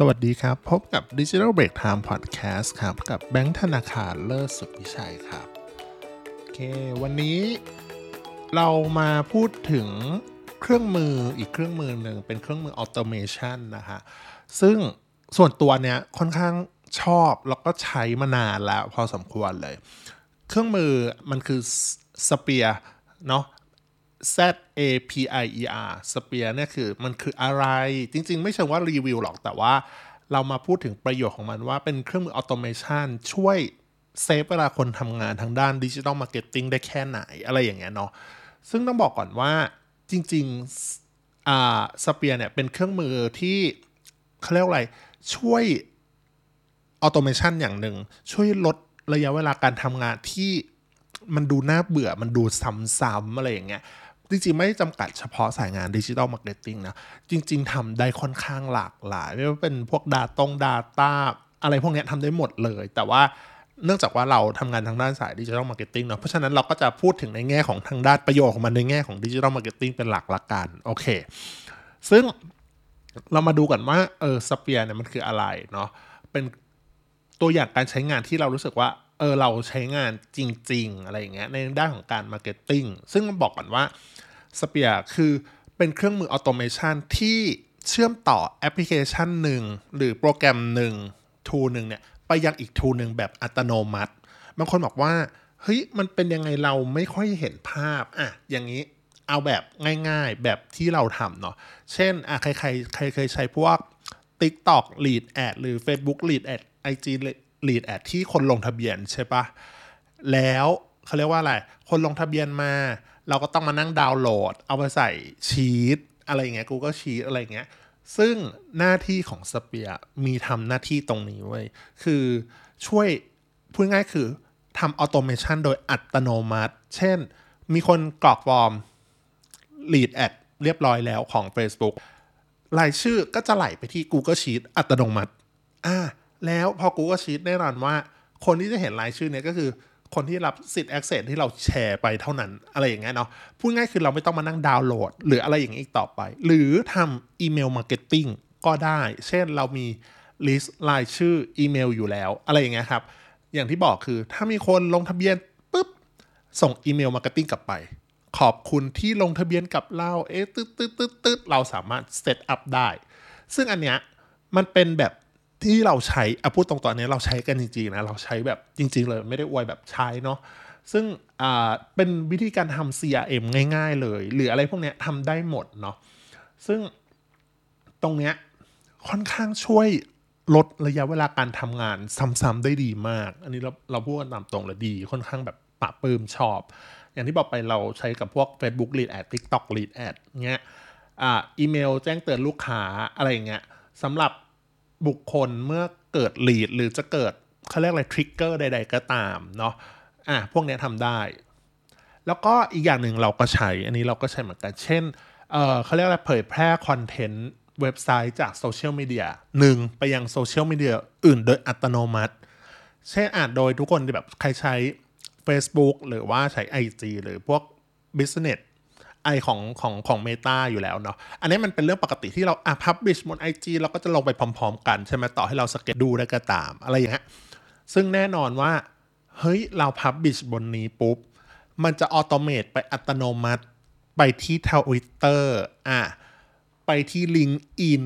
สวัสดีครับ พบกับ Digital Break Time Podcast ครับ กับแบงค์ธนาคารเลิศสุดวิชัยครับ โอเค วันนี้เรามาพูดถึงเครื่องมืออีกเครื่องมือหนึ่งเป็นเครื่องมือออโตเมชันนะฮะ ซึ่งส่วนตัวเนี้ยค่อนข้างชอบแล้วก็ใช้มานานแล้วพอสมควรเลย เครื่องมือมันคือ Spear เนาะ Z A P I E R Zapier เนี่ยคือมันคืออะไร จริง ๆ ไม่เชิงว่ารีวิวหรอกแต่ว่าเรามาพูดถึงประโยชน์ของมันว่าเป็นเครื่องมือ automation ช่วย save เวลาคนทำงานทางด้าน digital marketing ได้แค่ไหนอะไรอย่างเงี้ยเนาะซึ่งต้องบอกก่อนว่าจริงๆอ่า Zapier เนี่ยเป็นเครื่องมือที่เขาเรียกอะไรช่วย automation อย่างหนึ่ง ช่วยลดระยะเวลาการทำงานที่มันดูน่าเบื่อมันดูซ้ำๆอะไรอย่างเงี้ย จริงๆ ไม่จำกัดเฉพาะสายงาน digital marketing นะ จริง ๆทำได้ค่อนข้างหลากหลาย ไม่ว่าเป็นพวก Data ง Data อะไรพวกนี้ทำได้หมดเลย แต่ว่าเนื่องจากว่าเราทำงานทางด้านสาย digital marketing เนาะเพราะฉะนั้นเราก็จะพูดถึงในแง่ของทางด้านประโยชน์ของมันในแง่ของ digital marketing เป็นหลักละกันโอเค ซึ่งเรามาดูกันว่าเออ Zapier เนี่ยมันคืออะไรเนาะเป็นตัวอย่างการใช้งานที่เรารู้สึกว่าเออเราใช้งานจริง ๆ อะไรอย่างเงี้ยในด้านของการ marketing ซึ่งมันบอกก่อนว่า Zapier คือเป็นเครื่องมือ automation ที่เชื่อมต่อแอปพลิเคชันหนึ่งหรือโปรแกรมหนึ่ง tool หนึ่งเนี่ยไปยังอีก tool หนึ่งแบบอัตโนมัติ บางคนบอกว่าเฮ้ยมันเป็นยังไงเราไม่ค่อยเห็นภาพอะอย่างนี้เอาแบบง่ายๆแบบที่เราทำเนาะเช่นอะใครใครใครเคยใช้พวก TikTok Lead Ad หรือ Facebook Lead Ad IG Lead Ad ที่คนลงทะเบียนใช่ปะแล้วเขาเรียกว่าอะไร คนลงทะเบียนมา เราก็ต้องมานั่งดาวน์โหลด เอาไปใส่ชีตอะไรเงี้ย Google Sheet อะไรเงี้ย ซึ่งหน้าที่ของ Zapier มีทำหน้าที่ตรงนี้ไว้คือช่วยพูดง่ายคือทำ automation โดยอัตโนมัติ เช่น มีคนกรอกฟอร์ม lead ad เรียบร้อยแล้วของ Facebook รายชื่อก็จะไหลไปที่ Google Sheet อัตโนมัติ อ่า แล้วพอ Google Sheet แน่นอนว่า คนที่จะเห็นรายชื่อเนี้ยก็คือ คนที่รับสิทธิ์ access ที่เราแชร์ไปเท่านั้น อะไรอย่างเงี้ยเนาะพูดง่ายคือเราไม่ต้องมานั่งดาวน์โหลด หรืออะไรอย่างนี้อีกต่อไป หรือทำ email marketing ก็ได้ เช่นเรามี list รายชื่ออีเมลอยู่แล้ว อะไรอย่างเงี้ยครับ อย่างที่บอกคือถ้ามีคนลงทะเบียนปุ๊บ ส่ง email marketing กลับไป ขอบคุณที่ลงทะเบียนกับเราเอ๊ะตึ๊ดตึ๊ดตึ๊ดตึ๊ดเราสามารถ set up ได้ ซึ่งอันเนี้ยมันเป็นแบบ ที่เราใช้อะพูดตรงตอนนี้เราใช้กันจริงๆนะเราใช้แบบจริง ๆ เลยไม่ได้อวยแบบใช้เนาะซึ่งอ่าเป็นวิธีการทำ CRM ง่าย ๆ เลย หรืออะไรพวกเนี้ยทำได้หมดเนาะซึ่งตรงเนี้ยค่อนข้างช่วยลดระยะเวลาการทำงานซ้ำๆได้ดีมาก อันนี้เราเราพูดกันตามตรงเลยดี ค่อนข้างแบบปะปื้มชอบ อย่างที่บอกไปเราใช้กับพวก Facebook Lead Ad TikTok Lead Ad เงี้ยอ่าอีเมลแจ้งเตือนลูกค้าอะไรเงี้ยสำหรับ บุคคลเมื่อเกิดลีดหรือจะเกิดเขาเรียกอะไรทริกเกอร์ใด ๆ ก็ตามเนาะอะพวกนี้ทำได้ แล้วก็อีกอย่างหนึ่งเราก็ใช้ อันนี้เราก็ใช้เหมือนกัน เช่นเออเขาเรียกอะไรเผยแพร่คอนเทนต์เว็บไซต์จากโซเชียลมีเดียหนึ่งไปยังโซเชียลมีเดียอื่นโดยอัตโนมัติ เช่นอานโดยทุกคนที่แบบใครใช้ Facebook หรือว่าใช้ IG หรือพวก Business ไอของของของเมตาอยู่แล้วเนาะอันนี้มันเป็นเรื่องปกติที่เราอะ publish บน IG เราก็จะลงไปพร้อมๆ กันใช่ไหมต่อให้เรา schedule ได้ก็ตาม อะไรอย่างเงี้ยซึ่งแน่นอนว่า เฮ้ย เรา publish บนนี้ปุ๊บ มันจะ automate ไปอัตโนมัติ ไปที่ทวิตเตอร์อะไปที่ LinkedIn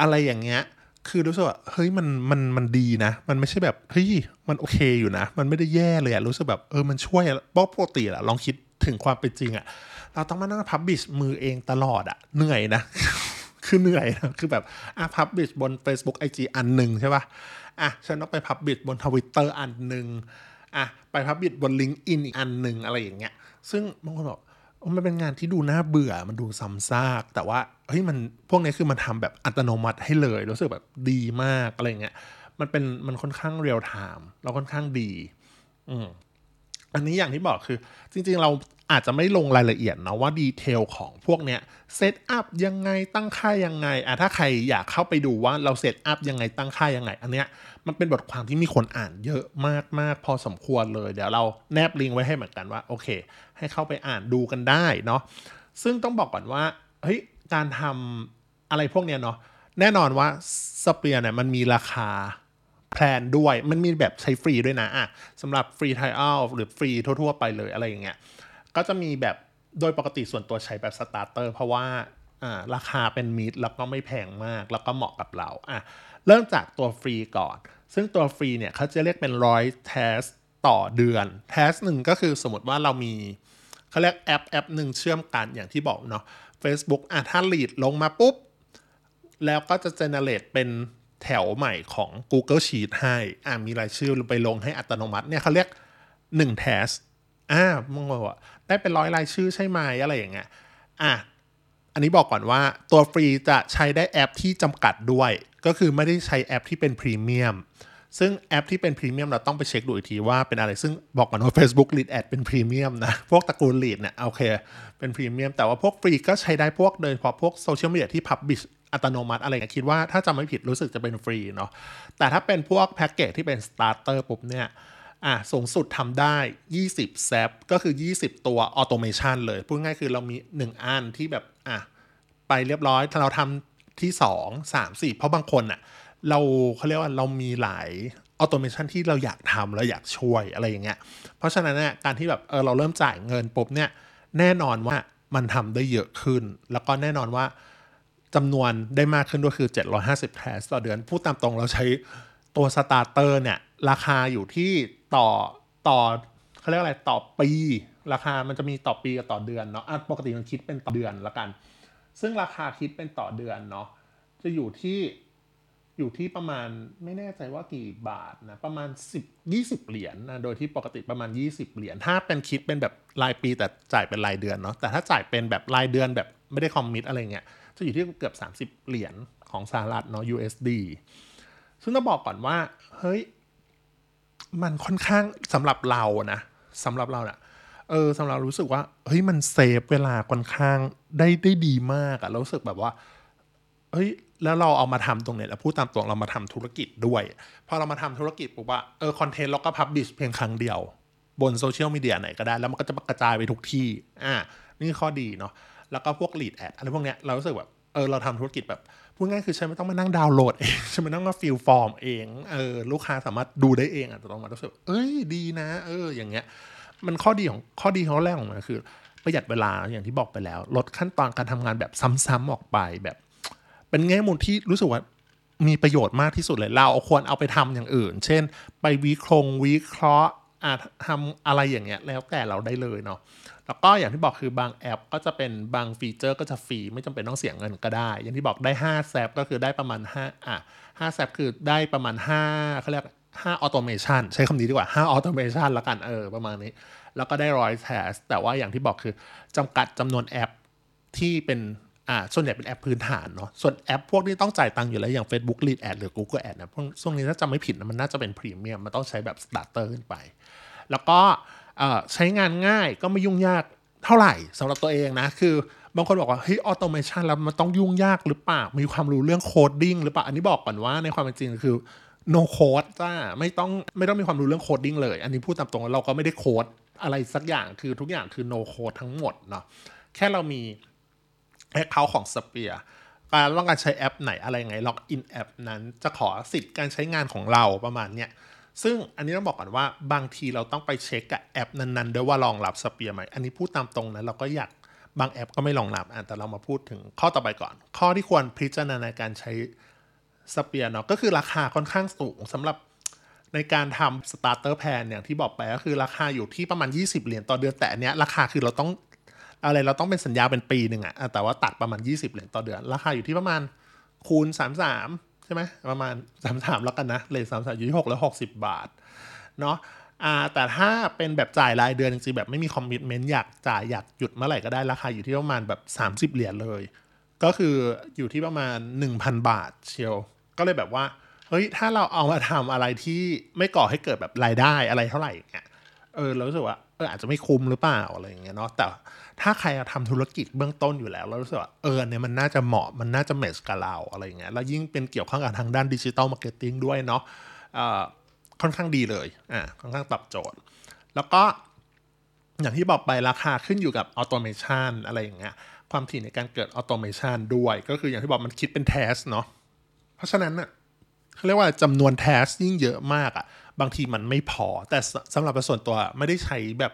อะไรอย่างเงี้ยคือรู้สึกว่าเฮ้ยมันมันมันดีนะ มันไม่ใช่แบบเฮ้ยมันโอเคอยู่นะ มันไม่ได้แย่เลยอะรู้สึกแบบเออมันช่วยเพราะปกติอะลองคิด ถึงความเป็นจริงอะเราต้องมานั่ง publish มือเองตลอดอะเหนื่อยนะ คือเหนื่อยนะคือแบบอะ publish บน Facebook IG อันหนึ่งใช่ปะอะฉันต้องไป publish บนทวิตเตอร์อันหนึ่งอะไป publish บน LinkedIn อีกอันหนึ่งอะไรอย่างเงี้ย ซึ่งบางคนบอกมันเป็นงานที่ดูน่าเบื่อ มันดูซ้ำซาก แต่ว่าเฮ้ยมันพวกนี้คือมันทำแบบอัตโนมัติให้เลย รู้สึกแบบดีมากอะไรเงี้ย มันเป็นมันค่อนข้าง real time แล้วค่อนข้างดี อืม อันนี้อย่างที่บอกคือ จริงๆเราอาจจะไม่ลงรายละเอียดนะว่า detail ของพวกเนี้ย set up ยังไงตั้งค่ายังไงอะถ้าใครอยากเข้าไปดูว่าเรา set up ยังไงตั้งค่ายังไง อันเนี้ยมันเป็นบทความที่มีคนอ่านเยอะมากๆ พอสมควรเลย เดี๋ยวเราแนบลิงก์ไว้ให้เหมือนกันว่าโอเค ให้เข้าไปอ่านดูกันได้เนาะซึ่งต้องบอกก่อนว่าเฮ้ยการทำอะไรพวกเนี้ยเนาะแน่นอนว่า Zapier เนี่ยมันมีราคา plan ด้วย มันมีแบบใช้ฟรีด้วยนะอะสำหรับ free trial หรือฟรีทั่ว ๆ ไปเลยอะไรอย่างเงี้ย ก็จะมีแบบโดยปกติส่วนตัวใช้แบบ Starter เพราะว่าอ่าราคาเป็นมิตรแล้วก็ไม่แพงมาก แล้วก็เหมาะกับเราอะเริ่มจากตัวฟรีก่อน ซึ่งตัวฟรีเนี่ยเขาจะเรียกเป็นร้อย task ต่อเดือน task หนึ่งก็คือสมมติว่าเรามีเขาเรียกแอปแอปหนึ่งเชื่อมกันอย่างที่บอกเนาะ Facebook อะถ้า lead ลงมาปุ๊บ แล้วก็จะ generate เป็น แถวใหม่ของ Google Sheet ให้อ่ามีรายชื่อไปลงให้อัตโนมัติเนี่ยเขาเรียก1 test อ่ามึงบอกว่าได้เป็นร้อยรายชื่อใช่ไหมอะไรอย่างเงี้ยอะอันนี้บอกก่อนว่าตัวฟรีจะใช้ได้แอปที่จำกัดด้วย ก็คือไม่ได้ใช้แอปที่เป็นพรีเมียมซึ่งแอปที่เป็นพรีเมียมเราต้องไปเช็คดูอีกทีว่าเป็นอะไร ซึ่งบอกก่อนว่า Facebook Lead Ad เป็นพรีเมียมนะ พวกตระกูล Lead เนี่ยโอเค เป็นพรีเมียมแต่ว่าพวกฟรีก็ใช้ได้พวกโดยเฉพาะพวกโซเชียลมีเดียที่ publish อัตโนมัติอะไรเงี้ยคิดว่าถ้าจำไม่ผิดรู้สึกจะเป็นฟรีเนาะแต่ถ้าเป็นพวกแพ็กเกจที่เป็น Starter ปุ๊บเนี่ยอะสูงสุดทำได้ 20 Zap ก็คือ 20 ตัว automation เลยพูดง่ายคือเรามี 1อันที่แบบอะไปเรียบร้อยถ้าเราทำที่ 2 3 4 เพราะบางคนอะเราเขาเรียกว่าเรามีหลาย automation ที่เราอยากทำเราอยากช่วยอะไรอย่างเงี้ย เพราะฉะนั้นเนี่ยการที่แบบเออเราเริ่มจ่ายเงินปุ๊บเนี่ยแน่นอนว่ามันทำได้เยอะขึ้น แล้วก็แน่นอนว่า จำนวนได้มากขึ้นด้วยคือ 750 task ต่อเดือน พูดตามตรงเราใช้ตัว Starter เนี่ย ราคาอยู่ที่ต่อต่อเขาเรียกอะไรต่อปี ราคามันจะมีต่อปีกับต่อเดือนเนาะปกติมันคิดเป็นต่อเดือนละกัน ซึ่งราคาคิดเป็นต่อเดือนเนาะจะอยู่ที่อยู่ที่ประมาณไม่แน่ใจว่ากี่บาทนะประมาณ 10 20 เหรียญนะโดยที่ปกติประมาณ 20 เหรียญถ้าเป็นคิดเป็นแบบรายปีแต่จ่ายเป็นรายเดือนเนาะแต่ถ้าจ่ายเป็นแบบรายเดือนแบบไม่ได้คอมมิตอะไรเงี้ย จะอยู่ที่เกือบ 30 เหรียญของสหรัฐเนาะ USD ซึ่งต้องบอกก่อนว่า เฮ้ย มันค่อนข้างสำหรับเรานะสำหรับเราเนะ่ะเออสำหรับรู้สึกว่า เฮ้ย มัน save เวลาค่อนข้างได้ได้ดีมากอะเรารู้สึกแบบว่า เฮ้ย แล้วเราเอามาทำตรงเนี้ยแล้วพูดตามตรงเรามาทำธุรกิจด้วย พอเรามาทำธุรกิจปุ๊บว่าเออคอนเทนต์เราก็ publish เพียงครั้งเดียว บนโซเชียลมีเดียไหนก็ได้ แล้วมันก็จะกระจายไปทุกที่ อ่า นี่ข้อดีเนาะ แล้วก็พวก lead ad อะไรพวกเนี้ยเรารู้สึกแบบเออเราทำธุรกิจแบบพูดง่ายคือฉันไม่ต้องมานั่งดาวน์โหลดเองฉันไม่ต้องมา fill form เองเออลูกค้าสามารถดูได้เองอะแต่ต้องมารู้สึกเอ้ยดีนะ เอออย่างเงี้ย มันข้อดีของข้อดีของแรกของมันคือ ประหยัดเวลาอย่างที่บอกไปแล้ว ลดขั้นตอนการทำงานแบบซ้ำๆออกไปแบบ เป็นแง่มุมที่รู้สึกว่ามีประโยชน์มากที่สุดเลยเราควรเอาไปทำอย่างอื่น เช่น ไปวิเคราะห์วิเคราะห์อาทำอะไรอย่างเงี้ยแล้วแต่เราได้เลยเนาะ แล้วก็อย่างที่บอกคือบางแอปก็จะเป็นบาง feature ก็จะฟรีไม่จำเป็นต้องเสียเงินก็ได้ อย่างที่บอกได้5 Zap ก็คือได้ประมาณ5อะ5 Zap คือได้ประมาณ5เขาเรียก5 automation ใช้คำนี้ดีกว่า5 automation ละกันเออประมาณนี้ แล้วก็ได้ร้อย task แต่ว่าอย่างที่บอกคือจำกัดจำนวนแอปที่เป็นอ่าส่วนใหญ่เป็นแอปพื้นฐานเนาะส่วนแอปพวกที่ต้องจ่ายตังค์อยู่แล้ว อย่าง Facebook Lead Ad หรือ Google Ad นะพวกช่วงนี้ถ้าจำไม่ผิดนะมันน่าจะเป็นพรีเมียมมันต้องใช้แบบ Starter ขึ้นไป แล้วก็ ใช้งานง่ายก็ไม่ยุ่งยากเท่าไหร่สำหรับตัวเองนะ คือบางคนบอกว่าเฮ้ย automation แล้วมันต้องยุ่งยากหรือเปล่ามีความรู้เรื่อง coding หรือเปล่าอันนี้บอกก่อนว่าในความเป็นจริงคือ no code จ้าไม่ต้องไม่ต้องมีความรู้เรื่อง coding เลย อันนี้พูดตามตรงเราก็ไม่ได้โคดอะไรสักอย่างคือทุกอย่างคือ no code ทั้งหมดเนาะแค่เรามี account ของ Zapier การต้องการใช้แอปไหนอะไรไงล็อกอินแอปนั้นจะขอสิทธิ์การใช้งานของเราประมาณเนี้ย ซึ่งอันนี้ต้องบอกก่อนว่าบางทีเราต้องไปเช็คกับแอปนั้นๆด้วยว่ารองรับ Zapier ไหม อันนี้พูดตามตรงนะเราก็อยากบางแอปก็ไม่รองรับแต่เรามาพูดถึงข้อต่อไปก่อน ข้อที่ควรพิจารณาในการใช้ Zapier เนาะก็คือราคาค่อนข้างสูงสำหรับในการทำ starter plan อย่างที่บอกไปก็คือราคาอยู่ที่ประมาณ 20 เหรียญต่อเดือนแต่อันเนี้ยราคาคือเราต้องอะไรเราต้องเป็นสัญญาเป็นปีหนึ่งอะแต่ว่าตัดประมาณ 20 เหรียญต่อเดือน ราคาอยู่ที่ประมาณคูณ 33 ใช่ไหมประมาณ33แล้วกันนะเลทสามสามอยู่ที่6แล้ว60บบาทเนาะแต่ถ้าเป็นแบบจ่ายรายเดือนจริงๆแบบไม่มีคอมมิชเมนต์อยากจ่ายอยากหยุดเมื่อไหร่ก็ได้ราคาอยู่ที่ประมาณแบบ 30 เหรียญเลย ก็คืออยู่ที่ประมาณ 1,000 บาทเชียวก็เลยแบบว่าเฮ้ยถ้าเราเอามาทำอะไรที่ไม่ก่อให้เกิดแบบรายได้อะไรเท่าไหร่เงี้ยเออเราสึกว่า อออาจจะไม่คุ้มหรือเปล่าอะไรอย่างเงี้ยเนาะแต่ถ้าใครทำธุรกิจเบื้องต้นอยู่แล้วเรารู้สึกว่าเออเนี่ยมันน่าจะเหมาะมันน่าจะ match กับเราอะไรอย่างเงี้ยแล้วยิ่งเป็นเกี่ยวข้องกับทางด้าน digital marketing ด้วยเนาะค่อนข้างดีเลยอ่าค่อนข้างตอบโจทย์ แล้วก็อย่างที่บอกไปราคาขึ้นอยู่กับ automation อะไรอย่างเงี้ยความถี่ในการเกิด automation ด้วย ก็คืออย่างที่บอกมันคิดเป็น task เนาะเพราะฉะนั้นน่ะ เขาเรียกว่าจำนวน task ยิ่งเยอะมากอะ่ะ บางทีมันไม่พอ แต่สำหรับส่วนตัวไม่ได้ใช้แบบ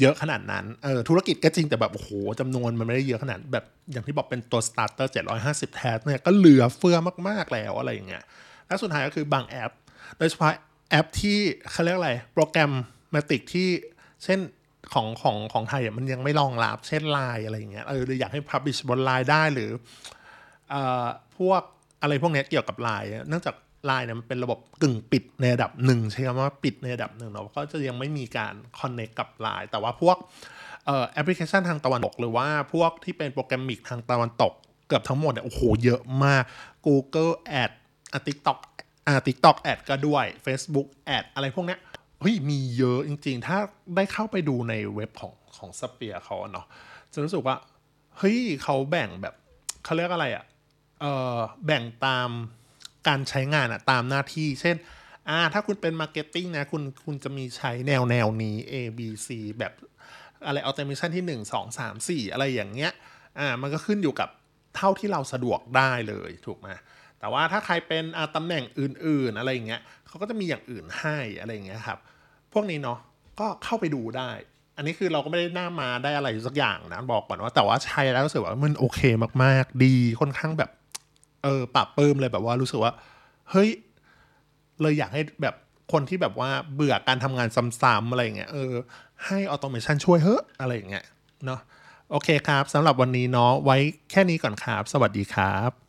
เยอะขนาดนั้น เออธุรกิจก็จริงแต่แบบโอ้โหจำนวนมันไม่ได้เยอะขนาดแบบอย่างที่บอกเป็นตัว starter 750 task เนี่ยก็เหลือเฟือมาก ๆ แล้วอะไรอย่างเงี้ย และสุดท้ายก็คือบางแอป โดยเฉพาะแอปที่เขาเรียกอะไร programmatic ที่เช่นของของของไทยมันยังไม่รองรับ เช่นไลน์อะไรอย่างเงี้ย เอออยากให้ publish บนไลน์ได้หรือเอ่อพวก อะไรพวกนี้เกี่ยวกับไลน์เนื่องจากไลน์เนี่ยมันเป็นระบบกึ่งปิดในระดับหนึ่งใช่ไหมว่าปิดในระดับหนึ่งเนาะก็จะยังไม่มีการคอนเน c t กับไลน์แต่ว่าพวกแอปพลิเคชันทางตะวันตก หรือว่าพวกที่เป็นโปรแกรมมิกทางตะวันตกเกือบทั้งหมดเนี่ยโอ้โหเยอะมาก Google Ad อะ TikTok อ่า TikTok Ad ก็ด้วย Facebook Ad อะไรพวกเนี้ยเฮ้ยมีเยอะจริง ๆ ถ้าได้เข้าไปดูในเว็บของของสเปียเขาเนาะจะรู้สึกว่าเฮ้ยเขาแบ่งแบบเขาเรียกอะไรอะ่ะ แบ่งตามการใช้งานอะตามหน้าที่ เช่นอ่าถ้าคุณเป็น marketing นะคุณคุณจะมีใช้แนวแนวนี้ A B C แบบอะไร automation ที่ 1 2 3 4 อะไรอย่างเงี้ยอ่ามันก็ขึ้นอยู่กับเท่าที่เราสะดวกได้เลยถูกไหมแต่ว่าถ้าใครเป็นตำแหน่งอื่น ๆ อะไรอย่างเงี้ยเขาก็จะมีอย่างอื่นให้อะไรอย่างเงี้ยครับพวกนี้เนาะก็เข้าไปดูได้ อันนี้คือเราก็ไม่ได้หน้ามาได้อะไรสักอย่างนะบอกก่อนว่าแต่ว่าใช้แล้วรู้สึกว่ามันโอเคมากๆ ดีค่อนข้างแบบ เออปรับเปิมเลยแบบว่ารู้สึกว่า เฮ้ย เลยอยากให้แบบคนที่แบบว่าเบื่อการทำงานซ้ำๆอะไรเงี้ยเออให้ออโตเมชันช่วยเฮ้อะไรอย่างเงี้ยเนาะโอเคครับสำหรับวันนี้เนาะไว้แค่นี้ก่อนครับ สวัสดีครับ